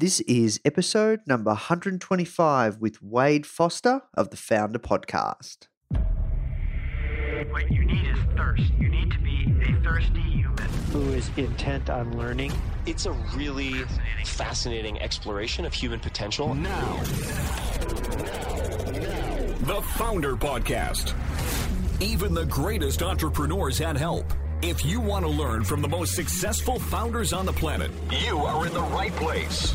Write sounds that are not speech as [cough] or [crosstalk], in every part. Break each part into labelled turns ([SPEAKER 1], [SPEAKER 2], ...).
[SPEAKER 1] This is episode number 125 with Wade Foster of the Foundr Podcast.
[SPEAKER 2] What you need is thirst. You need to be a thirsty human.
[SPEAKER 3] who is intent on learning.
[SPEAKER 4] It's a really fascinating exploration of human potential.
[SPEAKER 5] Now. The Foundr Podcast. Even the greatest entrepreneurs had help. If you want to learn from the most successful founders on the planet, you are in the right place.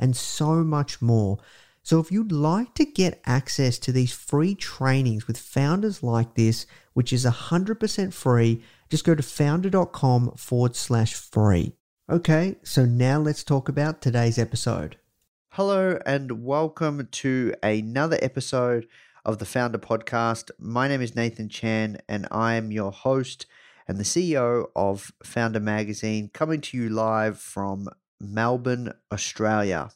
[SPEAKER 1] and so much more. So, if you'd like to get access to these free trainings with founders like this, which is 100% free, just go to foundr.com forward slash free. Okay, so now let's talk about today's episode. Hello, and welcome to another episode of the Foundr Podcast. My name is Nathan Chan, and I am your host and the CEO of Foundr Magazine, coming to you live from Melbourne, Australia.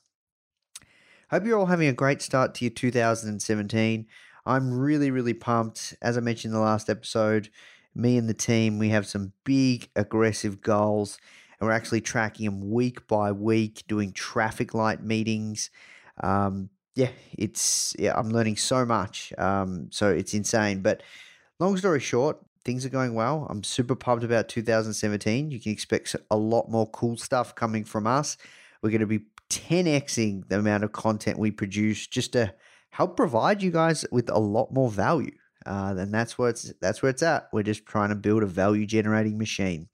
[SPEAKER 1] Hope you're all having a great start to your 2017. I'm really, really pumped. As I mentioned in the last episode, me and the team, we have some big, aggressive goals, and we're actually tracking them week by week, doing traffic light meetings. Um, yeah, it's yeah, I'm learning so much. Um, so it's insane. But long story short, things are going well. I'm super pumped about 2017. You can expect a lot more cool stuff coming from us. We're going to be 10xing the amount of content we produce just to help provide you guys with a lot more value. Uh, and that's where it's that's where it's at. We're just trying to build a value generating machine.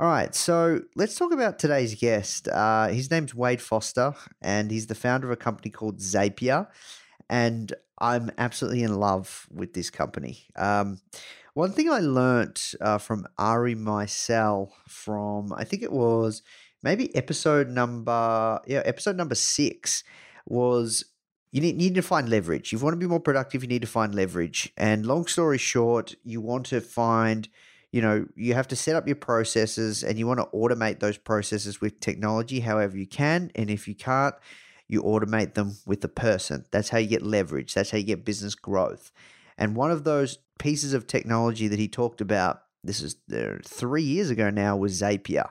[SPEAKER 1] All right, so let's talk about today's guest. Uh, his name's Wade Foster, and he's the founder of a company called Zapier. And I'm absolutely in love with this company. Um, one thing I learnt uh, from Ari Meisel from I think it was maybe episode number yeah episode number six was you need, need to find leverage. You want to be more productive, you need to find leverage. And long story short, you want to find you know you have to set up your processes and you want to automate those processes with technology however you can and if you can't you automate them with the person that's how you get leverage that's how you get business growth and one of those pieces of technology that he talked about, this is uh, three years ago now, was Zapier.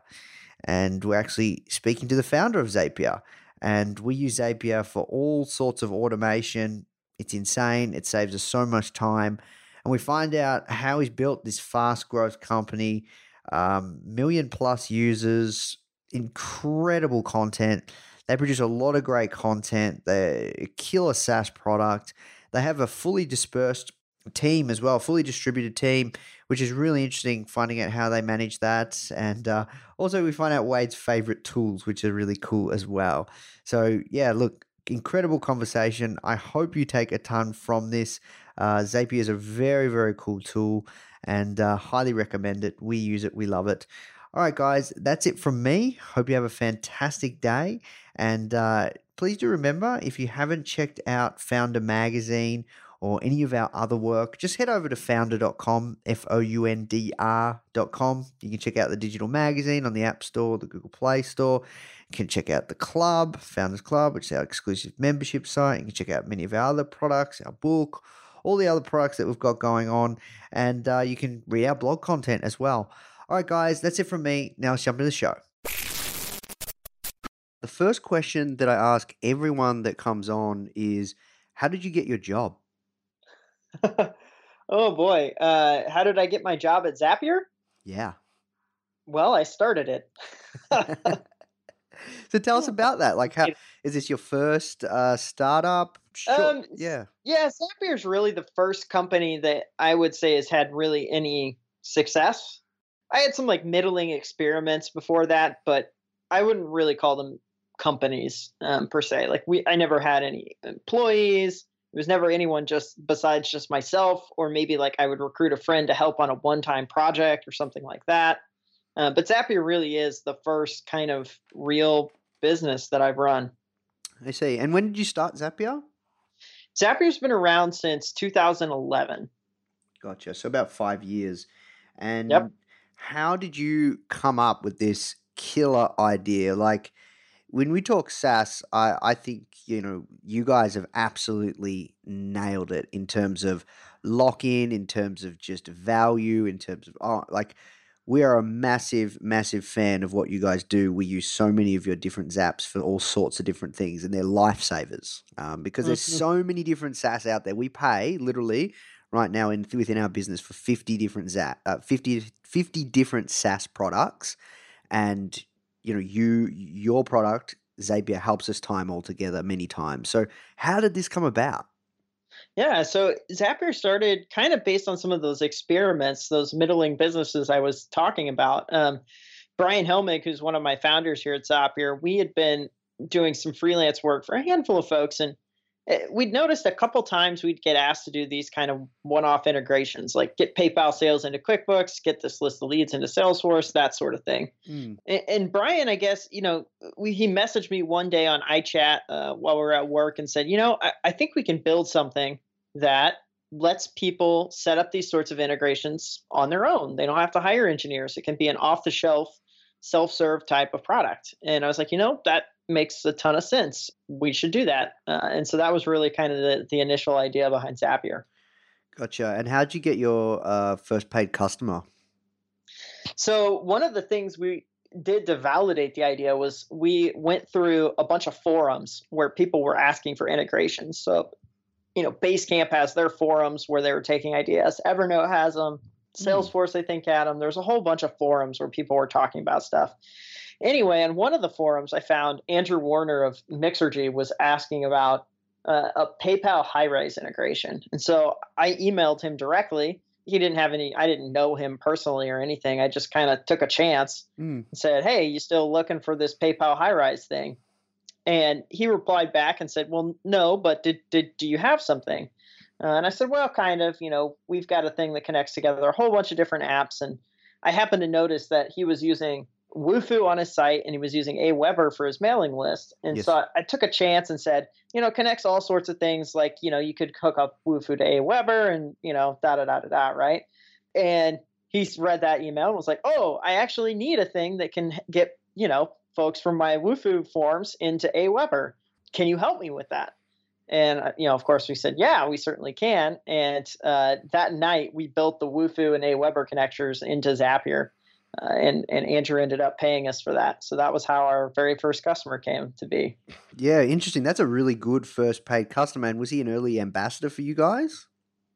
[SPEAKER 1] And we're actually speaking to the founder of Zapier. And we use Zapier for all sorts of automation. It's insane. It saves us so much time. And we find out how he's built this fast growth company, um, million plus users, incredible content. They produce a lot of great content. They're a killer SaaS product. They have a fully dispersed team as well, fully distributed team, which is really interesting finding out how they manage that. And uh, also, we find out Wade's favorite tools, which are really cool as well. So, yeah, look, incredible conversation. I hope you take a ton from this. Uh, Zapier is a very, very cool tool and uh, highly recommend it. We use it, we love it. All right, guys, that's it from me. Hope you have a fantastic day. And uh, please do remember if you haven't checked out Foundr Magazine or any of our other work, just head over to foundr.com, F O U N D R.com. You can check out the digital magazine on the App Store, the Google Play Store. You can check out the club, Founders Club, which is our exclusive membership site. You can check out many of our other products, our book, all the other products that we've got going on, and uh, you can read our blog content as well. All right, guys, that's it from me. Now let's jump into the show. The first question that I ask everyone that comes on is How did you get your job? [laughs]
[SPEAKER 6] oh boy, uh, how did I get my job at Zapier?
[SPEAKER 1] Yeah.
[SPEAKER 6] Well, I started it. [laughs]
[SPEAKER 1] so tell us [laughs] about that. Like, how is this your first uh, startup? Sure.
[SPEAKER 6] Um,
[SPEAKER 1] yeah.
[SPEAKER 6] Yeah, Zapier is really the first company that I would say has had really any success. I had some like middling experiments before that, but I wouldn't really call them companies um, per se. Like we, I never had any employees. It was never anyone just besides just myself, or maybe like I would recruit a friend to help on a one-time project or something like that. Uh, but Zapier really is the first kind of real business that I've run.
[SPEAKER 1] I see. And when did you start Zapier?
[SPEAKER 6] Zapier's been around since 2011.
[SPEAKER 1] Gotcha. So about five years. And
[SPEAKER 6] Yep.
[SPEAKER 1] how did you come up with this killer idea? Like when we talk SaaS, I, I think, you know, you guys have absolutely nailed it in terms of lock in, in terms of just value, in terms of, oh, like, we are a massive, massive fan of what you guys do. We use so many of your different zaps for all sorts of different things, and they're lifesavers um, because there's
[SPEAKER 6] Mhm.
[SPEAKER 1] so many different SaaS out there. We pay literally right now in within our business for 50 different zap, uh, 50, 50 different SaaS products, and you know you your product Zapier helps us time all together many times. So how did this come about?
[SPEAKER 6] Yeah, so Zapier started kind of based on some of those experiments, those middling businesses I was talking about. Um, Bryan Helmig, who's one of my founders here at Zapier, we had been doing some freelance work for a handful of folks, and we'd noticed a couple times we'd get asked to do these kind of one-off integrations, like get PayPal sales into QuickBooks, get this list of leads into Salesforce, that sort of thing.
[SPEAKER 1] Mm,
[SPEAKER 6] And, and Brian, I guess, you know, we, he messaged me one day on iChat uh, while we were at work and said, you know, I, I think we can build something that lets people set up these sorts of integrations on their own. They don't have to hire engineers. It can be an off the shelf, self serve type of product. And I was like, you know, that makes a ton of sense. We should do that. Uh, and so that was really kind of the, the initial idea behind Zapier.
[SPEAKER 1] gotcha. And how did you get your uh, first paid customer?
[SPEAKER 6] So one of the things we did to validate the idea was we went through a bunch of forums where people were asking for integrations. So, you know, Basecamp has their forums where they were taking ideas. Evernote has them. Salesforce, I think, had them. There's a whole bunch of forums where people were talking about stuff. Anyway, on one of the forums, I found Andrew Warner of Mixergy was asking about uh, a PayPal Highrise integration, and so I emailed him directly. He didn't have any. I didn't know him personally or anything. I just kind of took a chance
[SPEAKER 1] Mm,
[SPEAKER 6] and said, "Hey, you still looking for this PayPal Highrise thing?" And he replied back and said, "Well, no, but did did do you have something?" Uh, and I said, "Well, kind of. You know, we've got a thing that connects together a whole bunch of different apps." And I happened to notice that he was using Wufoo on his site and he was using Aweber for his mailing list. And
[SPEAKER 1] Yes.
[SPEAKER 6] so I, I took a chance and said, you know, connects all sorts of things. Like, you know, you could hook up Wufoo to Aweber and, you know, da da da da da, right? And he read that email and was like, oh, I actually need a thing that can get, you know, folks from my Wufoo forms into Aweber. Can you help me with that? And uh, you know, of course, we said, yeah, we certainly can. And uh, that night, we built the Wufoo and Aweber connectors into Zapier, uh, and and Andrew ended up paying us for that. So that was how our very first customer came to be.
[SPEAKER 1] yeah, interesting. That's a really good first paid customer. And was he an early ambassador for you guys?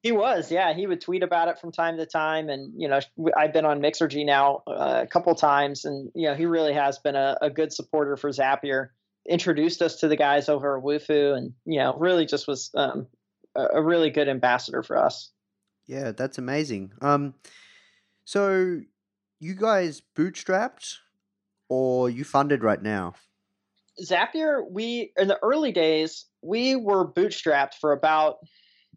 [SPEAKER 6] He was, yeah. He would tweet about it from time to time, and you know, I've been on Mixergy now uh, a couple times, and you know, he really has been a, a good supporter for Zapier. Introduced us to the guys over at Wufoo, and you know, really just was um, a, a really good ambassador for us.
[SPEAKER 1] Yeah, that's amazing. Um, so you guys bootstrapped or you funded right now?
[SPEAKER 6] Zapier, we in the early days, we were bootstrapped for about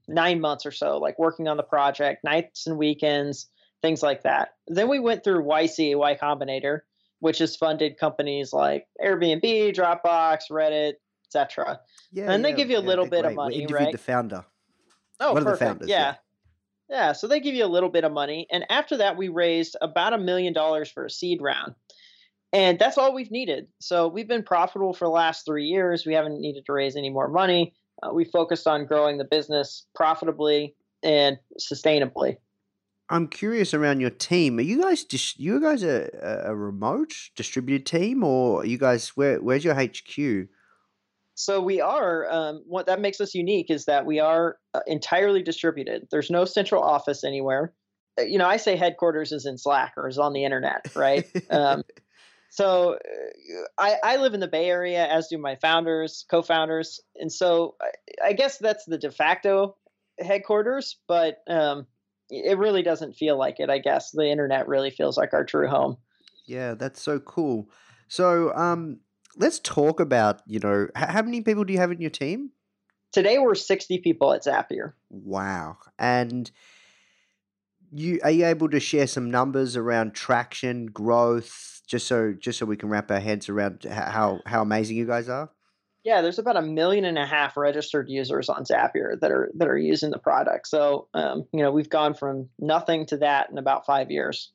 [SPEAKER 6] nine months or so, like working on the project, nights and weekends, things like that. Then we went through YC, Y Combinator, which has funded companies like Airbnb, Dropbox, Reddit, etc.
[SPEAKER 1] Yeah,
[SPEAKER 6] And they give you a little bit of
[SPEAKER 1] great. We
[SPEAKER 6] money,
[SPEAKER 1] interviewed
[SPEAKER 6] right?
[SPEAKER 1] the founder.
[SPEAKER 6] Oh,
[SPEAKER 1] One of the
[SPEAKER 6] perfect.
[SPEAKER 1] founders,
[SPEAKER 6] Yeah. Yeah. So they give you a little bit of money. And after that, we raised about a million dollars for a seed round. And that's all we've needed. So we've been profitable for the last three years. We haven't needed to raise any more money. Uh, we focused on growing the business profitably and sustainably.
[SPEAKER 1] I'm curious around your team. Are you guys dis- you guys a, a- remote distributed team, or you guys where where's your HQ?
[SPEAKER 6] So we are. Um, what that makes us unique is that we are uh, entirely distributed. There's no central office anywhere. Uh, You know, I say headquarters is in Slack or is on the internet, right? um, [laughs] so uh, I, I live in the Bay Area, as do my founders, co-founders, and so I, I guess that's the de facto headquarters. But um, it really doesn't feel like it. I guess the internet really feels like our true home.
[SPEAKER 1] Yeah, that's so cool. So, um, let's talk about you know how many people do you have in your team?
[SPEAKER 6] Today we're 60 people at Zapier.
[SPEAKER 1] Wow, and you are you able to share some numbers around traction, growth, just so just so we can wrap our heads around how how amazing you guys are?
[SPEAKER 6] Yeah, there's about a million and a half registered users on Zapier that are that are using the product. So, um, you know, we've gone from nothing to that in about five years.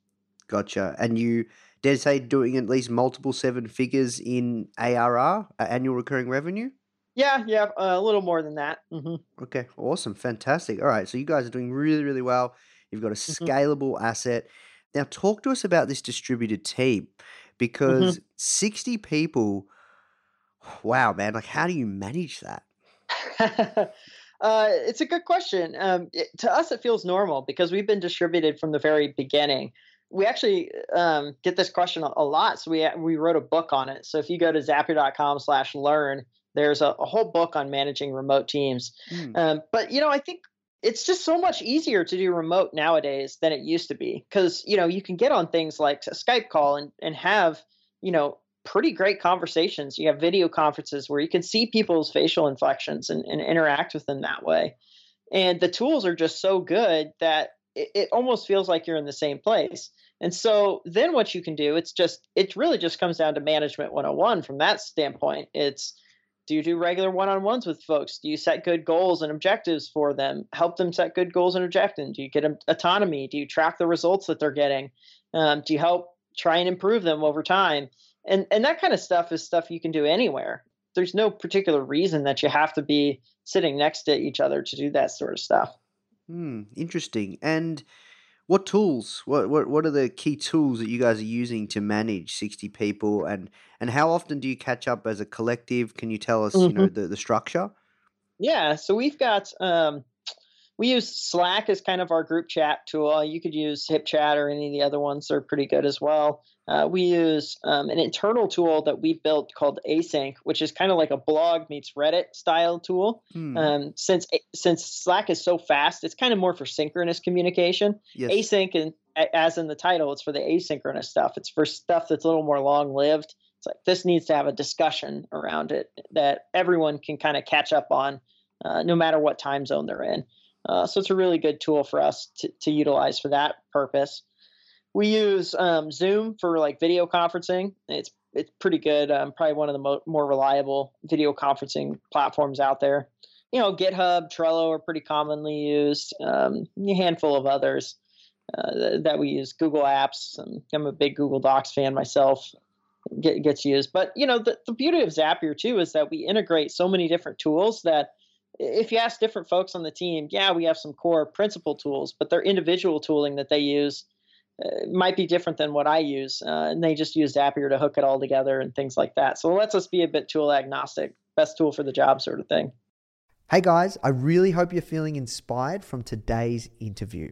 [SPEAKER 1] Gotcha. And you say doing at least multiple seven figures in ARR, uh, annual recurring revenue?
[SPEAKER 6] Yeah, yeah, a little more than that. hmm
[SPEAKER 1] Okay, awesome, fantastic. All right, so you guys are doing really, really well. You've got a scalable asset. Now, talk to us about this distributed team because 60 people, wow, man, like how do you manage that? [laughs]
[SPEAKER 6] uh, it's a good question. Um, it, to us, it feels normal because we've been distributed from the very beginning. We actually um, get this question a, lot, so we we wrote a book on it. So if you go to zapier.com/learn, there's a, a whole book on managing remote teams.
[SPEAKER 1] Hmm,
[SPEAKER 6] Um, but you know, I think it's just so much easier to do remote nowadays than it used to be because you know you can get on things like a Skype call and and have you know pretty great conversations. You have video conferences where you can see people's facial inflections and, and interact with them that way. And the tools are just so good that it, it almost feels like you're in the same place. And so then what you can do, it's just, it really just comes down to management 101 from that standpoint. It's, do you do regular one-on-ones with folks? Do you set good goals and objectives for them? Help them set good goals and objectives. Do you get them autonomy? Do you track the results that they're getting? Um, do you help try and improve them over time? And and that kind of stuff is stuff you can do anywhere. There's no particular reason that you have to be sitting next to each other to do that sort of stuff.
[SPEAKER 1] Hmm, interesting. And what tools? What, what what are the key tools that you guys are using to manage 60 people and and how often do you catch up as a collective? Can you tell us, you know, the, the structure?
[SPEAKER 6] Yeah, so we've got um, we use Slack as kind of our group chat tool. You could use HipChat or any of the other ones; they're pretty good as well. Uh, we use um, an internal tool that we built called Async, which is kind of like a blog meets Reddit style tool.
[SPEAKER 1] Hmm,
[SPEAKER 6] Um, since since Slack is so fast, it's kind of more for synchronous communication.
[SPEAKER 1] yes.
[SPEAKER 6] Async, and as in the title, it's for the asynchronous stuff. It's for stuff that's a little more long lived. It's like this needs to have a discussion around it that everyone can kind of catch up on, uh, no matter what time zone they're in. Uh, so it's a really good tool for us to, to utilize for that purpose. We use um, Zoom for like video conferencing. It's it's pretty good. Um, probably one of the mo- more reliable video conferencing platforms out there. You know, GitHub, Trello are pretty commonly used. Um, a handful of others uh, th- that we use. Google Apps. I'm a big Google Docs fan myself. Get, gets used, but you know the, the beauty of Zapier too is that we integrate so many different tools that if you ask different folks on the team, yeah, we have some core principal tools, but their individual tooling that they use uh, might be different than what I use, uh, and they just use Zapier to hook it all together and things like that. So it lets us be a bit tool agnostic, best tool for the job sort of thing.
[SPEAKER 1] Hey guys, I really hope you're feeling inspired from today's interview.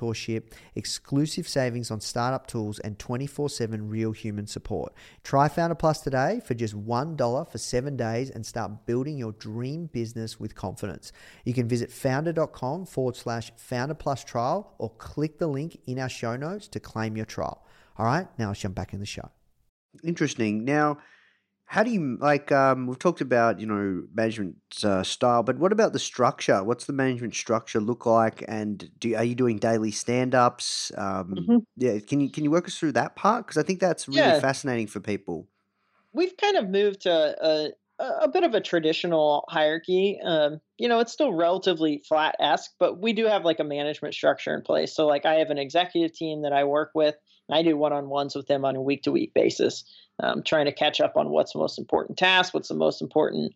[SPEAKER 1] mentorship, exclusive savings on startup tools, and 24 7 real human support. Try Foundr Plus today for just $1 for seven days and start building your dream business with confidence. You can visit foundr.com forward slash founder plus trial or click the link in our show notes to claim your trial. All right, now let's jump back in the show. Interesting. Now, how do you like? Um, we've talked about you know management uh, style, but what about the structure? What's the management structure look like? And do are you doing daily stand ups? Um,
[SPEAKER 6] Mhm.
[SPEAKER 1] Yeah, can you can you work us through that part? Because I think that's really
[SPEAKER 6] Yeah.
[SPEAKER 1] fascinating for people.
[SPEAKER 6] we've kind of moved to a, a bit of a traditional hierarchy. Um, you know, it's still relatively flat esque, but we do have like a management structure in place. So, like, I have an executive team that I work with, I do one on ones with them on a week to week basis, um, trying to catch up on what's the most important task, what's the most important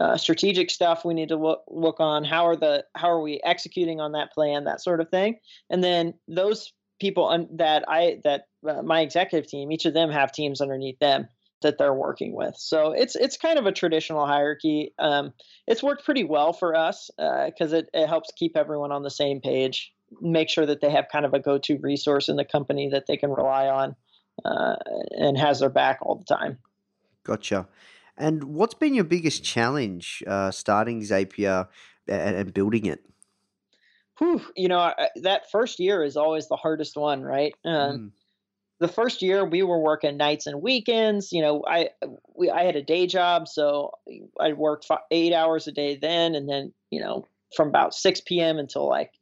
[SPEAKER 6] uh, strategic stuff we need to look look on. How are the how are we executing on that plan, that sort of thing, and then those people un- that I that uh, my executive team, each of them have teams underneath them that they're working with. So it's it's kind of a traditional hierarchy. Um, it's worked pretty well for us because it, it helps keep everyone on the same page, make sure that they have kind of a go-to resource in the company that they can rely on uh, and has their back all the time.
[SPEAKER 1] Gotcha. And what's been your biggest challenge uh, starting Zapier and, and building it?
[SPEAKER 6] Whew, you know I- that first year is always the hardest one, right? Um,
[SPEAKER 1] Mm,
[SPEAKER 6] the first year we were working nights and weekends you know i we i had a day job so i worked fi eight hours a day then and then you know from about 6 p.m until like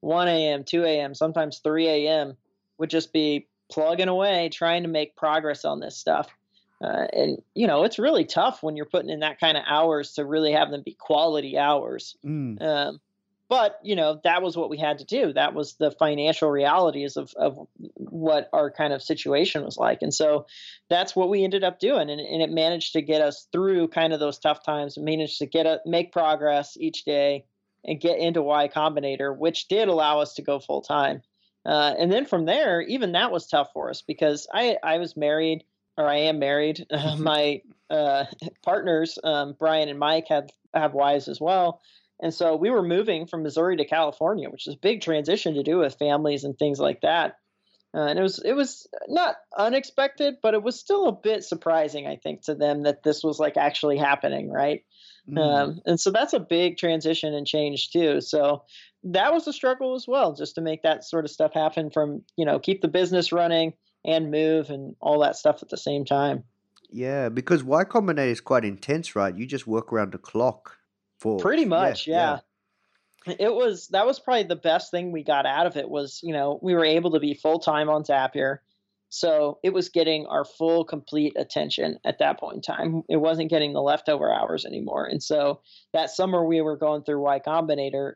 [SPEAKER 6] 1 a.m 2 a.m sometimes 3 a.m would just be plugging away trying to make progress on this stuff. Uh, and you know it's really tough when you're putting in that kind of hours to really have them be quality hours.
[SPEAKER 1] Mm,
[SPEAKER 6] um, but you know that was what we had to do. That was the financial realities of of what our kind of situation was like, and so that's what we ended up doing, and, and it managed to get us through kind of those tough times. It managed to get a, make progress each day and get into Y Combinator, which did allow us to go full time. Uh, and then from there, even that was tough for us because I I was married or I am married. [laughs] Uh, my uh, partners, um, Brian and Mike, have have wives as well. And so we were moving from Missouri to California, which is a big transition to do with families and things like that. Uh, and it was it was not unexpected, but it was still a bit surprising, I think, to them that this was like actually happening, right?
[SPEAKER 1] mm.
[SPEAKER 6] Um, and so that's a big transition and change too. So that was a struggle as well, just to make that sort of stuff happen from you know keep the business running and move and all that stuff at the same time.
[SPEAKER 1] Yeah, because Y Combinator is quite intense, right? You just work around the clock for
[SPEAKER 6] Pretty
[SPEAKER 1] yeah,
[SPEAKER 6] much, yeah. It was that was probably the best thing we got out of it was, you know, we were able to be full time on Zapier. So it was getting our full complete attention at that point in time. It wasn't getting the leftover hours anymore. And so that summer we were going through Y Combinator,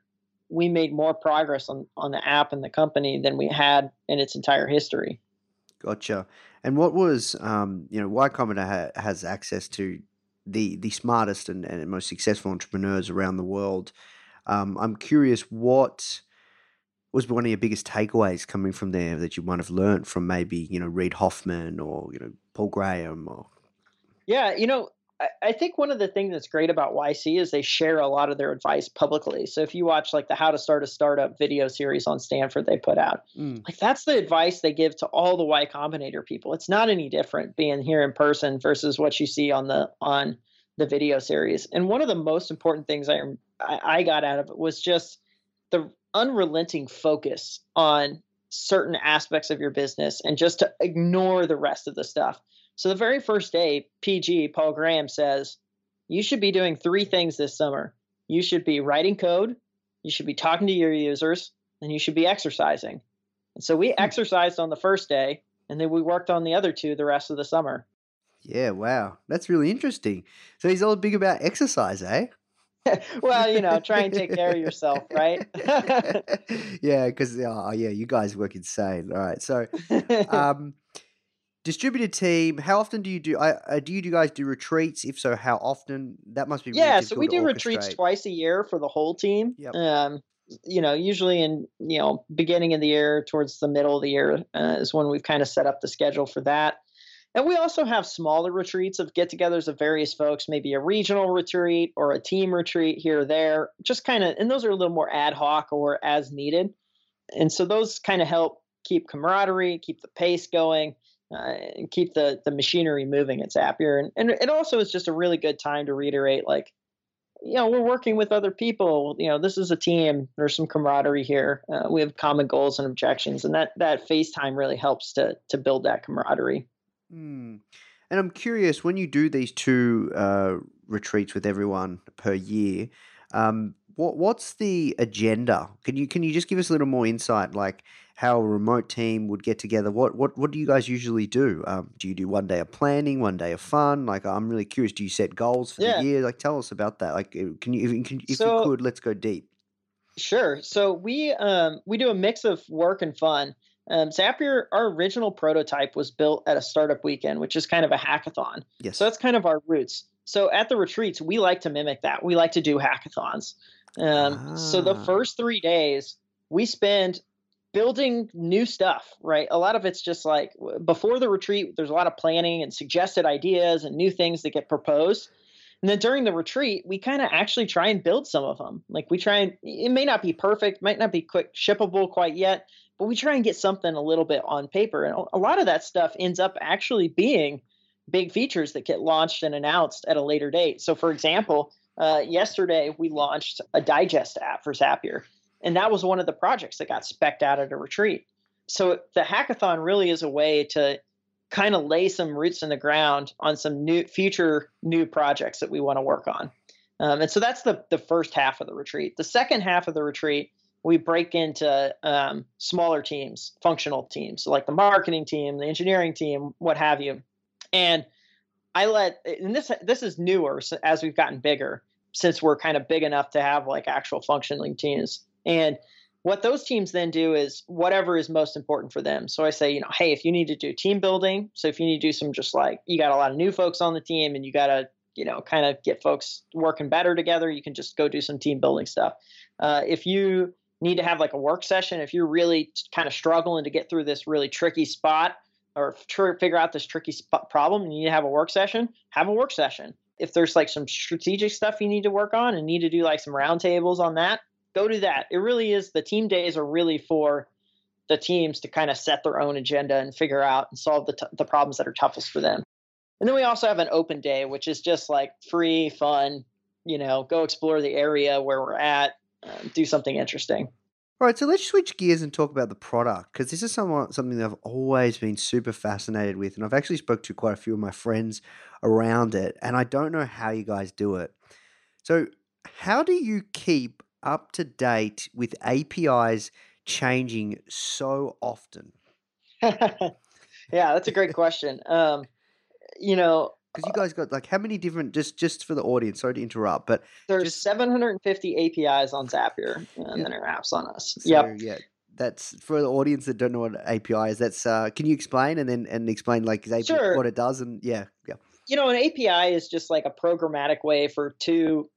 [SPEAKER 6] we made more progress on, on the app and the company than we had in its entire history.
[SPEAKER 1] Gotcha. And what was, um, you know, Y Combinator ha- has access to the the smartest and, and most successful entrepreneurs around the world. Um, I'm curious, what was one of your biggest takeaways coming from there that you might have learned from maybe you know Reid Hoffman or you know Paul Graham or
[SPEAKER 6] Yeah, you know, I, I think one of the things that's great about YC is they share a lot of their advice publicly. So if you watch like the How to Start a Startup video series on Stanford they put out,
[SPEAKER 1] Mm,
[SPEAKER 6] like that's the advice they give to all the Y Combinator people. It's not any different being here in person versus what you see on the on the video series. And one of the most important things I I, I got out of it was just the unrelenting focus on certain aspects of your business and just to ignore the rest of the stuff. So the very first day, PG Paul Graham says, you should be doing three things this summer. You should be writing code, you should be talking to your users, and you should be exercising. And so we exercised on the first day, and then we worked on the other two the rest of the summer.
[SPEAKER 1] yeah, wow, that's really interesting. So he's all big about exercise, eh? [laughs]
[SPEAKER 6] well, you know, try and take care of yourself, right? [laughs]
[SPEAKER 1] yeah, because oh yeah, you guys work insane. All right, so [laughs] um, distributed team. How often do you do? I uh, do you do guys do retreats? If so, how often? That must be really
[SPEAKER 6] yeah, so we do retreats twice a year for the whole team.
[SPEAKER 1] Yep.
[SPEAKER 6] Um, you know, usually in you know beginning of the year towards the middle of the year uh, is when we've kind of set up the schedule for that. And we also have smaller retreats of get-togethers of various folks, maybe a regional retreat or a team retreat here or there, just kind of. And those are a little more ad hoc or as needed. and so those kind of help keep camaraderie, keep the pace going, uh, and keep the the machinery moving at Zapier. And, and it also is just a really good time to reiterate, like, you know, we're working with other people. You know, this is a team. There's some camaraderie here. Uh, we have common goals and objections, and that that FaceTime really helps to to build that camaraderie.
[SPEAKER 1] Hmm. And I'm curious when you do these two uh, retreats with everyone per year. Um, what what's the agenda? Can you can you just give us a little more insight, like how a remote team would get together? What what what do you guys usually do? Um, do you do one day of planning, one day of fun? Like I'm really curious. Do you set goals for
[SPEAKER 6] Yeah.
[SPEAKER 1] the year? Like tell us about that. Like uh, can you if, you- can, if you could, let's go deep.
[SPEAKER 6] Sure. So we um, we do a mix of work and fun. Um, Zapier, our original prototype was built at a startup weekend, which is kind of a hackathon.
[SPEAKER 1] Yes.
[SPEAKER 6] So that's kind of our roots. So at the retreats, we like to mimic that. We like to do hackathons. Um, So the
[SPEAKER 1] Ah.
[SPEAKER 6] first three days, we spend building new stuff, right? A lot of it's just like before the retreat, there's a lot of planning and suggested ideas and new things that get proposed. And then during the retreat, we kind of actually try and build some of them. Like we try and it may not be perfect, might not be quick shippable quite yet, but we try and get something a little bit on paper. And a- lot of that stuff ends up actually being big features that get launched and announced at a later date. So, for example, uh, yesterday we launched a digest app for Zapier, and that was one of the projects that got specced out at a retreat. So, the hackathon really is a way to kind of lay some roots in the ground on some new future new projects that we want to work on. Um, and so that's the the first half of the retreat. The second half of the retreat, we break into um, smaller teams, functional teams, like the marketing team, the engineering team, what have you. And I let and this this is newer as we've gotten bigger since we're kind of big enough to have like actual functioning teams. And what those teams then do is whatever is most important for them. So I say, you know, hey, if you need to do team building, so if you need to do some just like you got a lot of new folks on the team and you got to, you know, kind of get folks working better together, you can just go do some team building stuff. Uh, if you need to have like a work session, if you're really kind of struggling to get through this really tricky spot or tr- figure out this tricky sp- problem and you need to have a work session, have a work session. If there's like some strategic stuff you need to work on and need to do like some roundtables on that, go do that. It really is the team days are really for the teams to kind of set their own agenda and figure out and solve the, t- the problems that are toughest for them. And then we also have an open day, which is just like free, fun, you know, go explore the area where we're at, uh, do something interesting.
[SPEAKER 1] All right, so let's switch gears and talk about the product because this is somewhat, something that I've always been super fascinated with, and I've actually spoke to quite a few of my friends around it, and I don't know how you guys do it. So, how do you keep up to date with APIs changing so often? [laughs]
[SPEAKER 6] yeah, that's a great question. Um, you know,
[SPEAKER 1] Because you guys got like how many different just just for the audience? Sorry to interrupt, but
[SPEAKER 6] there's
[SPEAKER 1] Just-
[SPEAKER 6] 750 APIs on Zapier [laughs] and
[SPEAKER 1] Yeah.
[SPEAKER 6] then our apps on us.
[SPEAKER 1] so
[SPEAKER 6] yep.
[SPEAKER 1] yeah, that's for the audience that don't know what API is. That's uh, can you explain and then and explain like API,
[SPEAKER 6] Sure.
[SPEAKER 1] what it does and yeah, yeah.
[SPEAKER 6] you know, an API is just like a programmatic way for two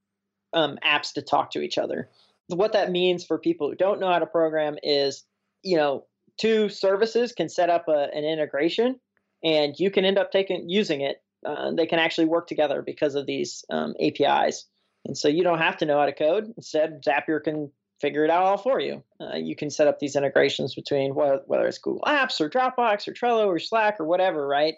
[SPEAKER 6] um, apps to talk to each other. What that means for people who don't know how to program is, you know, two services can set up a, an integration, and you can end up taking using it. Uh, they can actually work together because of these um, APIs, and so you don't have to know how to code. Instead, Zapier can figure it out all for you. Uh, you can set up these integrations between whether, whether it's Google Apps or Dropbox or Trello or Slack or whatever, right?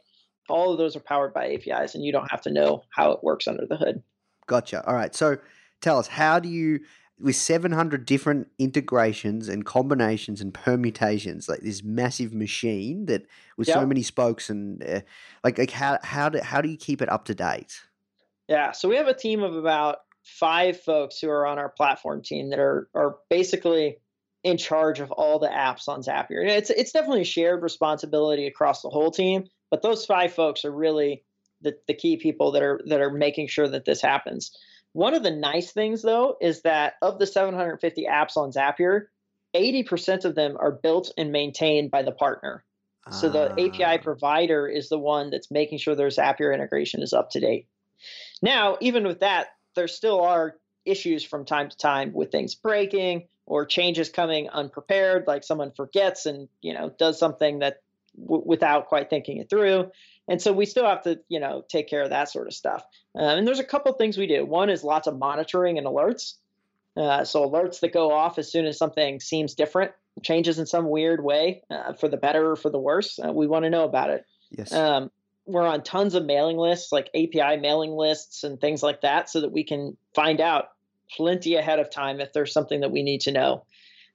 [SPEAKER 6] all of those are powered by APIs, and you don't have to know how it works under the hood.
[SPEAKER 1] Gotcha. All right. So tell us, how do you, with 700 different integrations and combinations and permutations, like this massive machine that with so many spokes and uh, like, like how, how, do, how do you keep it up to date?
[SPEAKER 6] Yeah, so we have a team of about five folks who are on our platform team that are are basically in charge of all the apps on Zapier. And It's it's definitely a shared responsibility across the whole team, but those five folks are really the, the key people that are that are making sure that this happens. One of the nice things though is that of the 750 apps on Zapier, 80% of them are built and maintained by the partner. So the
[SPEAKER 1] Ah,
[SPEAKER 6] API provider is the one that's making sure their Zapier integration is up to date. Now, even with that, there still are issues from time to time with things breaking or changes coming unprepared, like someone forgets and you know does something that w- without quite thinking it through. And so we still have to you know take care of that sort of stuff. Um, and there's a couple things we do. One is lots of monitoring and alerts. Uh, so alerts that go off as soon as something seems different, changes in some weird way, uh, for the better or for the worse, uh, we want to know about it.
[SPEAKER 1] Yes.
[SPEAKER 6] Um, we're on tons of mailing lists, like API mailing lists and things like that, so that we can find out plenty ahead of time if there's something that we need to know.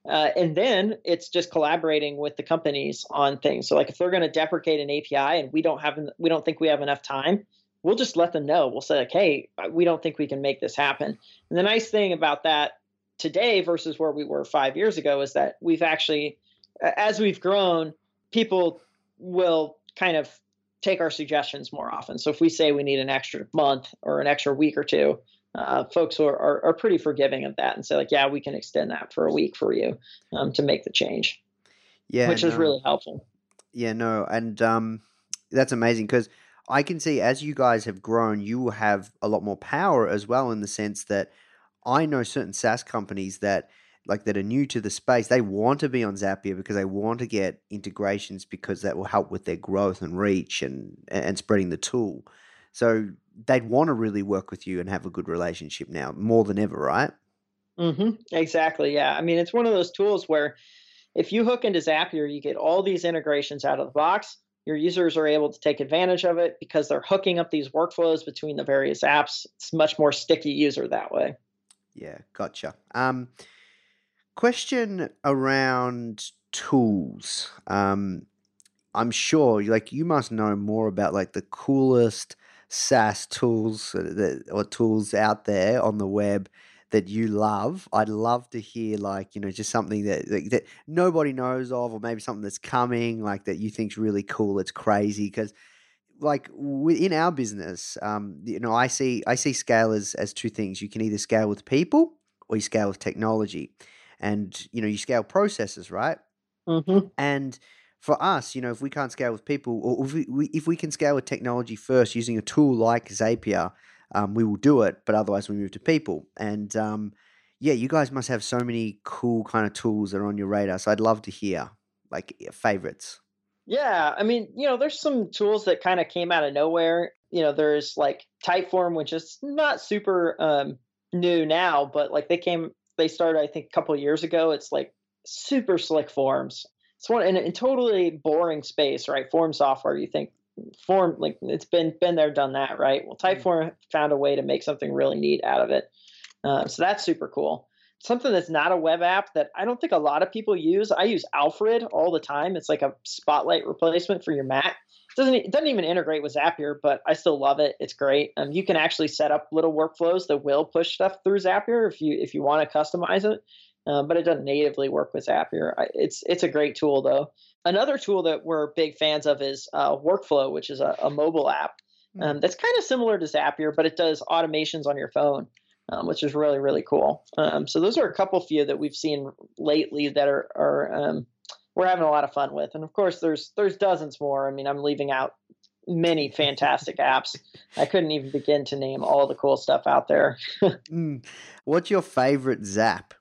[SPEAKER 6] Uh, and then it's just collaborating with the companies on things. So like if they're going to deprecate an API and we don't have we don't think we have enough time, we'll just let them know. We'll say like, hey, we don't think we can make this happen. And the nice thing about that today versus where we were five years ago is that we've actually, as we've grown, people will kind of take our suggestions more often. So if we say we need an extra month or an extra week or two, uh, folks are, are, are, pretty forgiving of that and say like, yeah, we can extend that for a week for you um, to make the change.
[SPEAKER 1] Yeah,
[SPEAKER 6] which
[SPEAKER 1] no.
[SPEAKER 6] is really helpful.
[SPEAKER 1] Yeah, no, and um, that's amazing because I can see as you guys have grown, you have a lot more power as well in the sense that I know certain SaaS companies that like that are new to the space, they want to be on Zapier because they want to get integrations because that will help with their growth and reach and and spreading the tool. So they'd want to really work with you and have a good relationship now more than ever, right?
[SPEAKER 6] Mm-hmm. Exactly. Yeah. I mean, it's one of those tools where if you hook into Zapier, you get all these integrations out of the box. Your users are able to take advantage of it because they're hooking up these workflows between the various apps. It's much more sticky user that way.
[SPEAKER 1] Yeah, gotcha. Um, question around tools. Um, I'm sure, like, you must know more about like the coolest SaaS tools uh, or tools out there on the web that you love. I'd love to hear like you know just something that, that that nobody knows of, or maybe something that's coming like that you think's really cool. It's crazy because like in our business, um, you know, I see I see scale as as two things. You can either scale with people or you scale with technology, and you know you scale processes, right?
[SPEAKER 6] Mm-hmm.
[SPEAKER 1] And for us, you know, if we can't scale with people, or if we, we if we can scale with technology first using a tool like Zapier, um, we will do it. But otherwise, we move to people. And um, yeah, you guys must have so many cool kind of tools that are on your radar. So I'd love to hear like your favorites.
[SPEAKER 6] Yeah, I mean, you know, there's some tools that kind of came out of nowhere. You know, there's like Typeform, which is not super um, new now, but like they came, they started I think a couple years ago. It's like super slick forms it's one in a totally boring space, right? Form software, you think form like it's been been there, done that, right? Well, Typeform mm-hmm. found a way to make something really neat out of it, uh, so that's super cool. Something that's not a web app that I don't think a lot of people use. I use Alfred all the time. It's like a Spotlight replacement for your Mac. It doesn't it doesn't even integrate with Zapier, but I still love it. It's great. Um, you can actually set up little workflows that will push stuff through Zapier if you if you want to customize it uh, but it doesn't natively work with Zapier. It's it's a great tool though. Another tool that we're big fans of is uh, Workflow, which is a, a mobile app hmm. um, that's kind of similar to Zapier, but it does automations on your phone, um, which is really really cool. Um, so those are a couple few that we've seen lately that are are um, we're having a lot of fun with, and of course there's there's dozens more. I mean, I'm leaving out many fantastic apps. I couldn't even begin to name all the cool stuff out there. [laughs]
[SPEAKER 1] mm. What's your favorite Zap?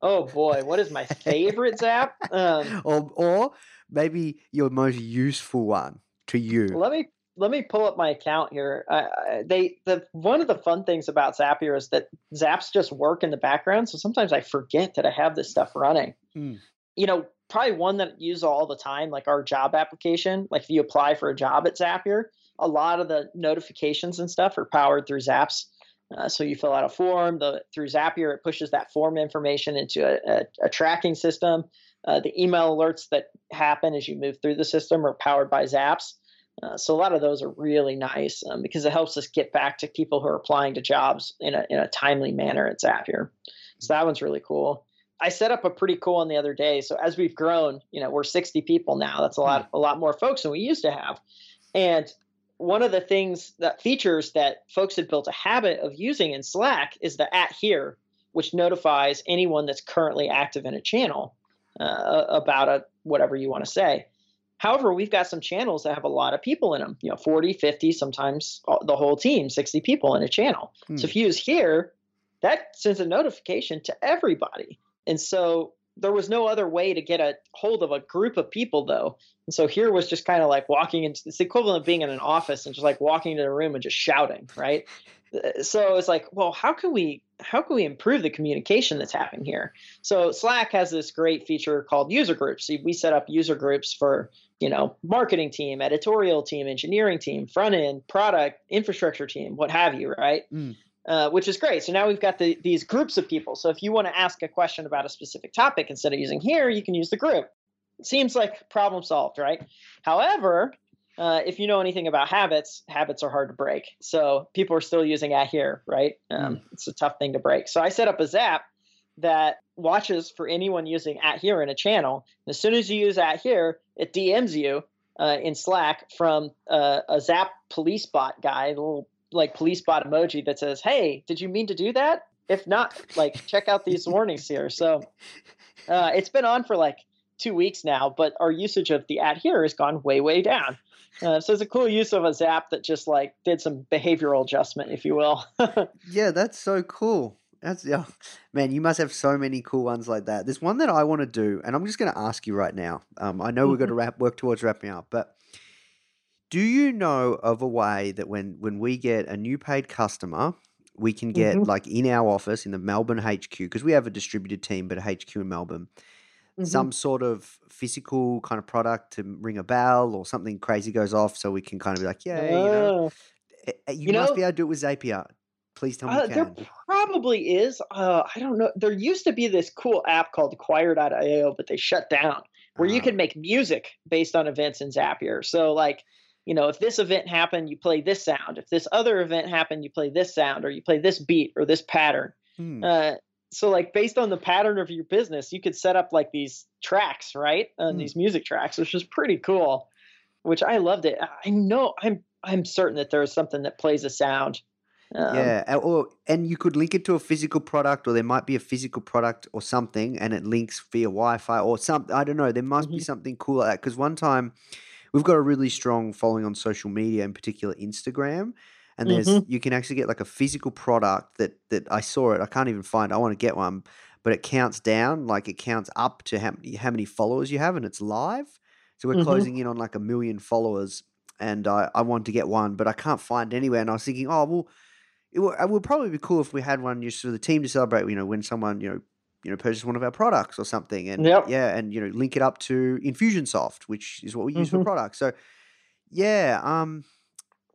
[SPEAKER 6] Oh boy, what is my favorite Zap? Um, [laughs]
[SPEAKER 1] or, or maybe your most useful one to you.
[SPEAKER 6] Let me let me pull up my account here. Uh, they the one of the fun things about Zapier is that Zaps just work in the background, so sometimes I forget that I have this stuff running.
[SPEAKER 1] Mm.
[SPEAKER 6] You know, probably one that I use all the time, like our job application. Like if you apply for a job at Zapier, a lot of the notifications and stuff are powered through Zaps. Uh, so you fill out a form. The through Zapier, it pushes that form information into a, a, a tracking system. Uh, the email alerts that happen as you move through the system are powered by Zaps. Uh, so a lot of those are really nice um, because it helps us get back to people who are applying to jobs in a in a timely manner at Zapier. So that one's really cool. I set up a pretty cool one the other day. So as we've grown, you know, we're 60 people now. That's a lot a lot more folks than we used to have. And one of the things that features that folks had built a habit of using in Slack is the at here, which notifies anyone that's currently active in a channel uh, about a whatever you want to say. However, we've got some channels that have a lot of people in them, you know, 40, 50, sometimes the whole team, 60 people in a channel. Hmm. So if you use here, that sends a notification to everybody. And so there was no other way to get a hold of a group of people though. And so here was just kind of like walking into it's the equivalent of being in an office and just like walking into a room and just shouting, right? Uh, so it's like, well, how can we how can we improve the communication that's happening here? So Slack has this great feature called user groups. We set up user groups for you know marketing team, editorial team, engineering team, front end, product, infrastructure team, what have you, right?
[SPEAKER 1] Mm.
[SPEAKER 6] Uh, which is great. So now we've got the, these groups of people. So if you want to ask a question about a specific topic, instead of using here, you can use the group. It seems like problem solved, right? However, uh, if you know anything about habits, habits are hard to break. So people are still using at here, right? Um, mm. It's a tough thing to break. So I set up a Zap that watches for anyone using at here in a channel. And as soon as you use at here, it DMs you uh, in Slack from uh, a Zap police bot guy, a little like police bot emoji that says, "Hey, did you mean to do that? If not, like check out these [laughs] warnings here." So uh, it's been on for like two weeks now, but our usage of the ad here has gone way way down. Uh, so it's a cool use of a zap that just like did some behavioral adjustment, if you will. [laughs]
[SPEAKER 1] yeah, that's so cool. That's yeah, man. You must have so many cool ones like that. There's one that I want to do, and I'm just going to ask you right now. Um, I know we're going to wrap work towards wrapping up, but do you know of a way that when when we get a new paid customer, we can get mm-hmm. like in our office in the Melbourne HQ because we have a distributed team, but a HQ in Melbourne. Mm-hmm. Some sort of physical kind of product to ring a bell or something crazy goes off, so we can kind of be like, yeah, you know, eh, eh, you, you must know, be able to do it with Zapier. Please tell me uh,
[SPEAKER 6] There probably is. Uh, I don't know. There used to be this cool app called Choir.io, but they shut down where uh, you ah. can make music based on events in Zapier. So like you know, if this event happened, you play this sound. If this other event happened, you play this sound, or you play this beat or this pattern. Hmm. Uh, so, like based on the pattern of your business, you could set up like these tracks, right? Uh, hmm. These music tracks, which is pretty cool. Which I loved it. I know I'm I'm certain that there's something that plays a sound.
[SPEAKER 1] Um, yeah, or and you could link it to a physical product, or there might be a physical product or something, and it links via Wi-Fi or something. I don't know. There must mm-hmm. be something cool like that. Because one time we've got a really strong following on social media, in particular Instagram. And there's mm-hmm. you can actually get like a physical product that that I saw it. I can't even find. I want to get one, but it counts down like it counts up to how many, how many followers you have, and it's live. So we're mm-hmm. closing in on like a million followers, and I I want to get one, but I can't find anywhere. And I was thinking, oh well, it would, it would probably be cool if we had one just for the team to celebrate. You know, when someone you know you know purchase one of our products or something and yep. yeah and you know link it up to infusionsoft which is what we use mm-hmm. for products. So yeah um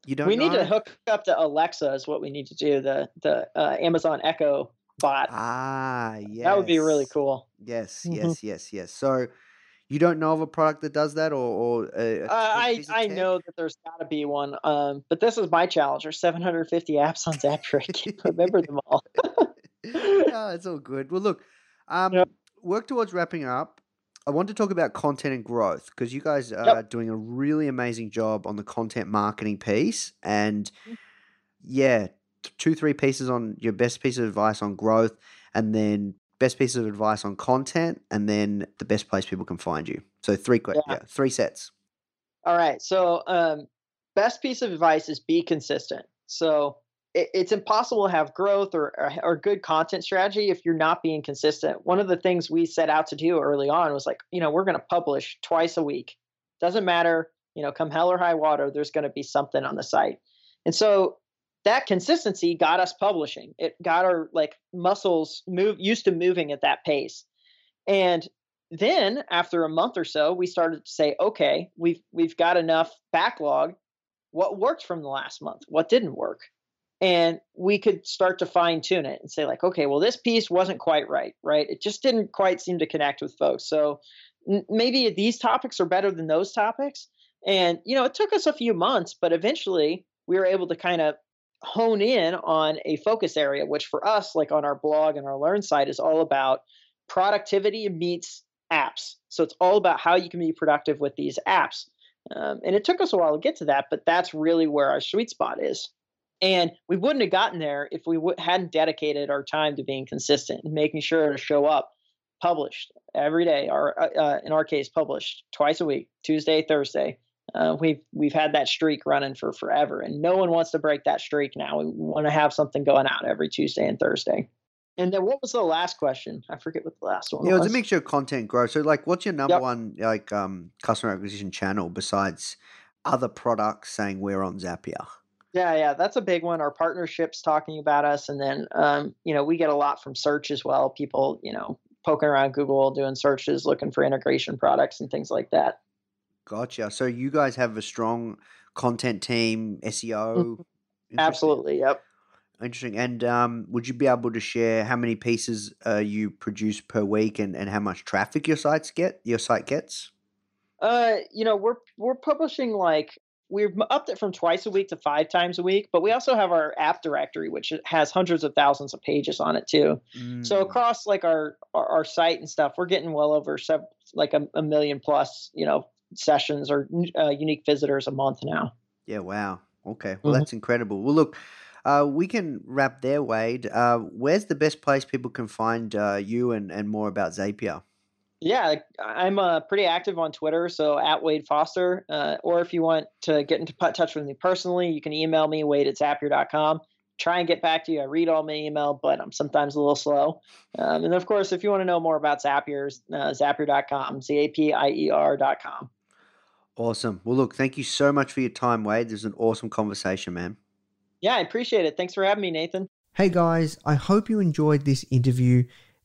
[SPEAKER 1] you don't
[SPEAKER 6] we need to hook up to alexa is what we need to do the the uh, amazon echo bot.
[SPEAKER 1] Ah yeah
[SPEAKER 6] that would be really cool.
[SPEAKER 1] Yes mm-hmm. yes yes yes. So you don't know of a product that does that or, or
[SPEAKER 6] uh, i i know that there's got to be one um but this is my challenge there's 750 apps on zapier. I can't [laughs] remember them all.
[SPEAKER 1] Oh, [laughs] it's all good. Well look um, yep. Work towards wrapping up. I want to talk about content and growth because you guys are yep. doing a really amazing job on the content marketing piece. And mm. yeah, two, three pieces on your best piece of advice on growth, and then best piece of advice on content, and then the best place people can find you. So three, yeah. yeah three sets.
[SPEAKER 6] All right. So, um, best piece of advice is be consistent. So it, it's impossible to have growth or, or, or good content strategy if you're not being consistent. One of the things we set out to do early on was like, you know, we're going to publish twice a week. Doesn't matter, you know, come hell or high water, there's going to be something on the site. And so that consistency got us publishing. It got our like muscles move used to moving at that pace. And then after a month or so, we started to say, okay, we've we've got enough backlog. What worked from the last month? What didn't work? And we could start to fine tune it and say like okay well this piece wasn't quite right right? It just didn't quite seem to connect with folks. So maybe these topics are better than those topics. And you know it took us a few months but eventually we were able to kind of hone in on a focus area which for us like on our blog and our learn site is all about productivity meets apps. So it's all about how you can be productive with these apps. Um, and it took us a while to get to that but that's really where our sweet spot is and we wouldn't have gotten there if we w- hadn't dedicated our time to being consistent and making sure to show up published every day, or uh, uh, in our case, published twice a week, Tuesday, Thursday. Uh, we've we've had that streak running for forever, and no one wants to break that streak now. We want to have something going out every Tuesday and Thursday. And then what was the last question? I forget what the last one
[SPEAKER 1] yeah,
[SPEAKER 6] was.
[SPEAKER 1] Yeah, it was a mixture of content growth. So, like, what's your number yep. one like um, customer acquisition channel besides other products saying we're on Zapier?
[SPEAKER 6] Yeah, yeah, that's a big one. Our partnerships talking about us, and then um, you know we get a lot from search as well. People, you know, poking around Google, doing searches, looking for integration products and things like that.
[SPEAKER 1] Gotcha. So you guys have a strong content team, SEO.
[SPEAKER 6] Absolutely. Yep.
[SPEAKER 1] Interesting. And um, would you be able to share how many pieces uh, you produce per week and, and how much traffic your sites get? Your site gets?
[SPEAKER 6] Uh, you know, we're we're publishing like we've upped it from twice a week to five times a week, but we also have our app directory, which has hundreds of thousands of pages on it too. Mm. So across like our, our, our site and stuff, we're getting well over seven, like a, a million plus, you know, sessions or uh, unique visitors a month now.
[SPEAKER 1] Yeah. Wow. Okay. Well, mm-hmm. that's incredible. Well, look, uh, we can wrap there, Wade. Uh, where's the best place people can find uh, you and, and more about Zapier?
[SPEAKER 6] Yeah, I'm uh, pretty active on Twitter, so at Wade Foster. Uh, or if you want to get into touch with me personally, you can email me, wade at zapier.com. Try and get back to you. I read all my email, but I'm sometimes a little slow. Um, and of course, if you want to know more about Zapier, uh, zapier.com, Z A P I E R.com.
[SPEAKER 1] Awesome. Well, look, thank you so much for your time, Wade. This is an awesome conversation, man.
[SPEAKER 6] Yeah, I appreciate it. Thanks for having me, Nathan.
[SPEAKER 1] Hey, guys, I hope you enjoyed this interview.